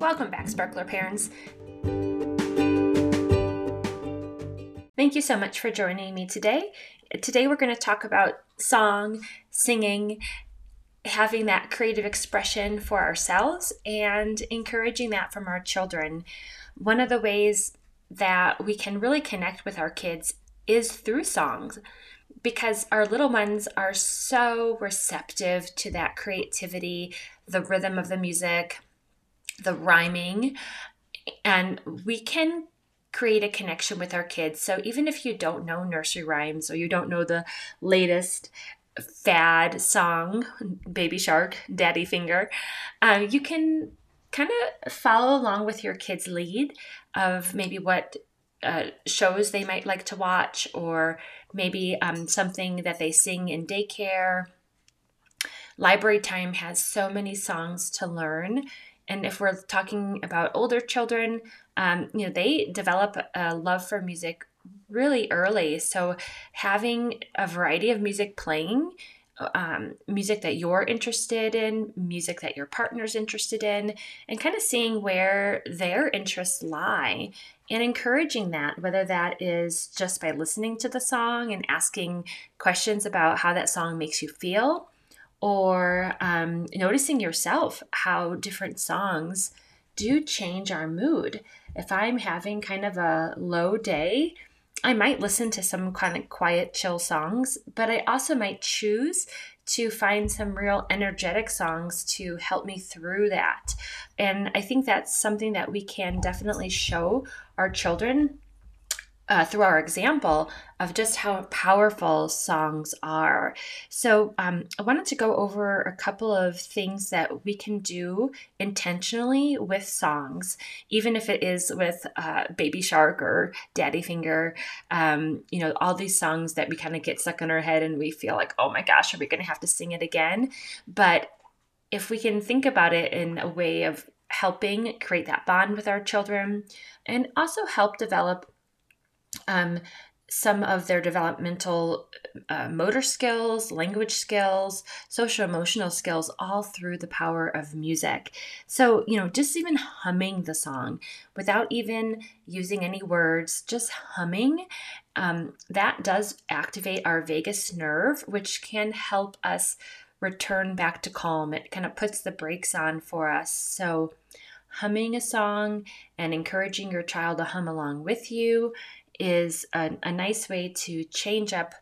Welcome back, Sparkler parents. Thank you so much for joining me today. Today, we're going to talk about song, singing, having that creative expression for ourselves, and encouraging that from our children. One of the ways that we can really connect with our kids is through songs because our little ones are so receptive to that creativity, the rhythm of the music, the rhyming, and we can create a connection with our kids. So even if you don't know nursery rhymes or you don't know the latest fad song, Baby Shark, Daddy Finger, uh, you can kind of follow along with your kids' lead of maybe what uh, shows they might like to watch or maybe um, something that they sing in daycare. Library Time has so many songs to learn. And if we're talking about older children, um, you know, they develop a love for music really early. So having a variety of music playing, um, music that you're interested in, music that your partner's interested in, and kind of seeing where their interests lie and encouraging that, whether that is just by listening to the song and asking questions about how that song makes you feel, or um, noticing yourself how different songs do change our mood. If I'm having kind of a low day, I might listen to some kind of quiet, chill songs, but I also might choose to find some real energetic songs to help me through that. And I think that's something that we can definitely show our children uh, through our example of just how powerful songs are. So, um, I wanted to go over a couple of things that we can do intentionally with songs, even if it is with uh, Baby Shark or Daddy Finger. Um, you know, all these songs that we kind of get stuck in our head and we feel like, oh my gosh, are we going to have to sing it again? But if we can think about it in a way of helping create that bond with our children and also help develop um, some of their developmental uh, motor skills, language skills, social emotional skills, all through the power of music. So, you know, just even humming the song without even using any words, just humming, um, that does activate our vagus nerve, which can help us return back to calm. It kind of puts the brakes on for us. So, humming a song and encouraging your child to hum along with you is a, a nice way to change up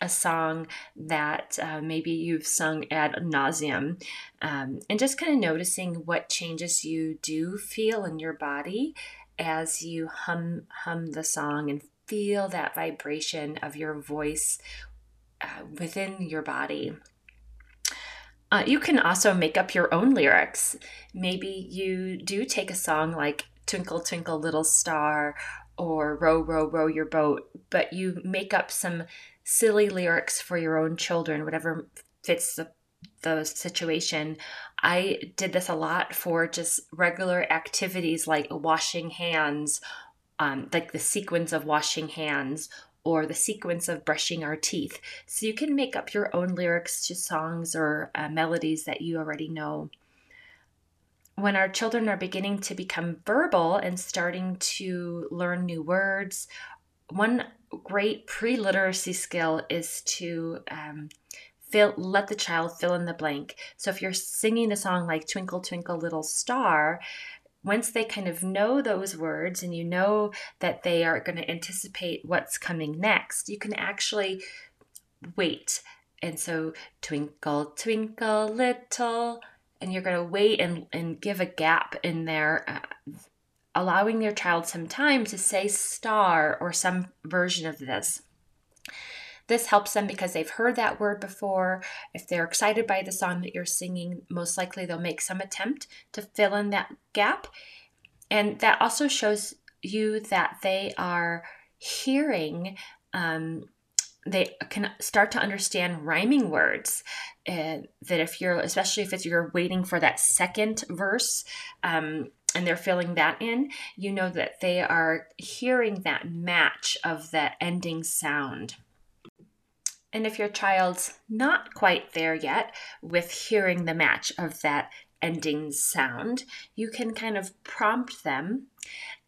a song that uh, maybe you've sung ad nauseum, um, and just kind of noticing what changes you do feel in your body as you hum hum the song and feel that vibration of your voice uh, within your body. Uh, you can also make up your own lyrics. Maybe you do take a song like Twinkle, Twinkle, Little Star or row, row, row your boat, but you make up some silly lyrics for your own children, whatever fits the, the situation. I did this a lot for just regular activities like washing hands, um, like the sequence of washing hands or the sequence of brushing our teeth. So you can make up your own lyrics to songs or uh, melodies that you already know when our children are beginning to become verbal and starting to learn new words, one great pre literacy skill is to um, fill, let the child fill in the blank. So if you're singing a song like Twinkle, Twinkle, Little Star, once they kind of know those words and you know that they are going to anticipate what's coming next, you can actually wait. And so, twinkle, twinkle, little and you're going to wait and, and give a gap in there, uh, allowing your child some time to say star or some version of this. This helps them because they've heard that word before. If they're excited by the song that you're singing, most likely they'll make some attempt to fill in that gap. And that also shows you that they are hearing um, they can start to understand rhyming words uh, that if you're especially if it's you're waiting for that second verse um, and they're filling that in you know that they are hearing that match of that ending sound and if your child's not quite there yet with hearing the match of that ending sound, you can kind of prompt them.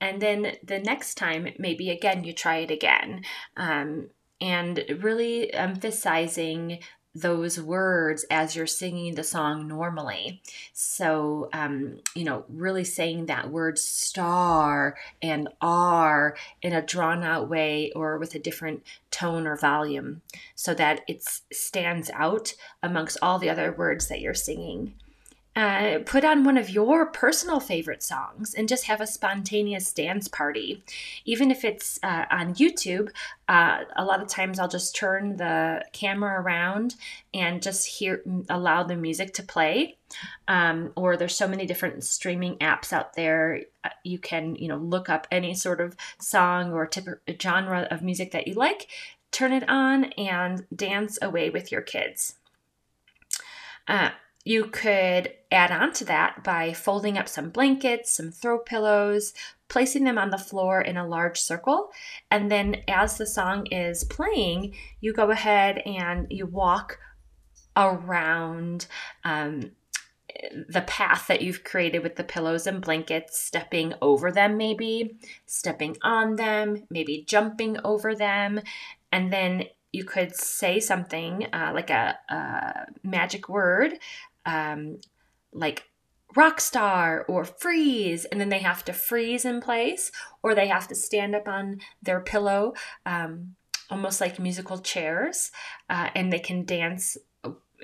And then the next time, maybe again, you try it again. Um, and really emphasizing those words as you're singing the song normally. So, um, you know, really saying that word star and are in a drawn out way or with a different tone or volume so that it stands out amongst all the other words that you're singing uh, put on one of your personal favorite songs and just have a spontaneous dance party. Even if it's uh, on YouTube, uh, a lot of times I'll just turn the camera around and just hear, allow the music to play. Um, or there's so many different streaming apps out there. Uh, you can, you know, look up any sort of song or genre of music that you like, turn it on, and dance away with your kids. Uh, you could add on to that by folding up some blankets, some throw pillows, placing them on the floor in a large circle. And then as the song is playing, you go ahead and you walk around um, the path that you've created with the pillows and blankets, stepping over them, maybe, stepping on them, maybe jumping over them. And then you could say something uh, like a, a, magic word um, like rock star or freeze and then they have to freeze in place or they have to stand up on their pillow um, almost like musical chairs uh, and they can dance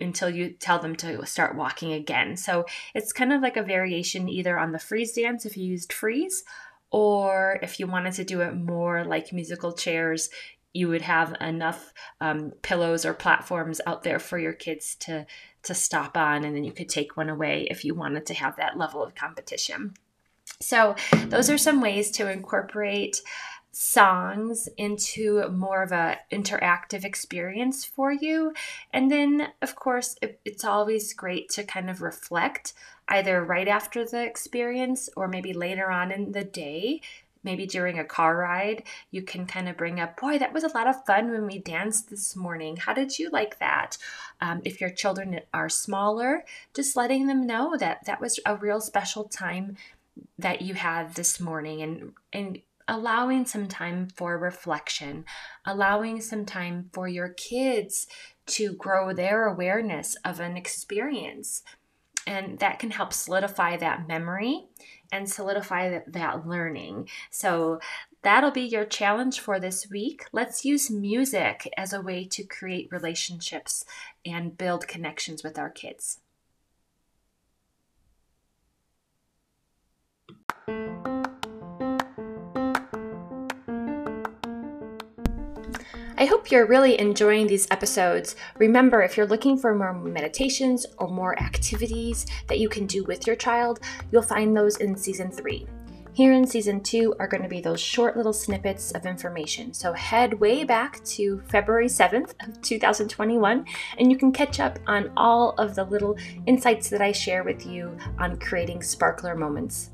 until you tell them to start walking again. So it's kind of like a variation either on the freeze dance if you used freeze or if you wanted to do it more like musical chairs you would have enough um, pillows or platforms out there for your kids to to stop on and then you could take one away if you wanted to have that level of competition. So those are some ways to incorporate songs into more of a interactive experience for you. And then of course it, it's always great to kind of reflect either right after the experience or maybe later on in the day maybe during a car ride, you can kind of bring up, boy, that was a lot of fun when we danced this morning. How did you like that? Um, if your children are smaller, just letting them know that that was a real special time that you had this morning and, and allowing some time for reflection, allowing some time for your kids to grow their awareness of an experience. And that can help solidify that memory and solidify that, that learning. So that'll be your challenge for this week. Let's use music as a way to create relationships and build connections with our kids. I hope you're really enjoying these episodes. Remember, if you're looking for more meditations or more activities that you can do with your child, you'll find those in season three. Here in season two are going to be those short little snippets of information. So head way back to February 7th of 2021 and you can catch up on all of the little insights that I share with you on creating sparkler moments.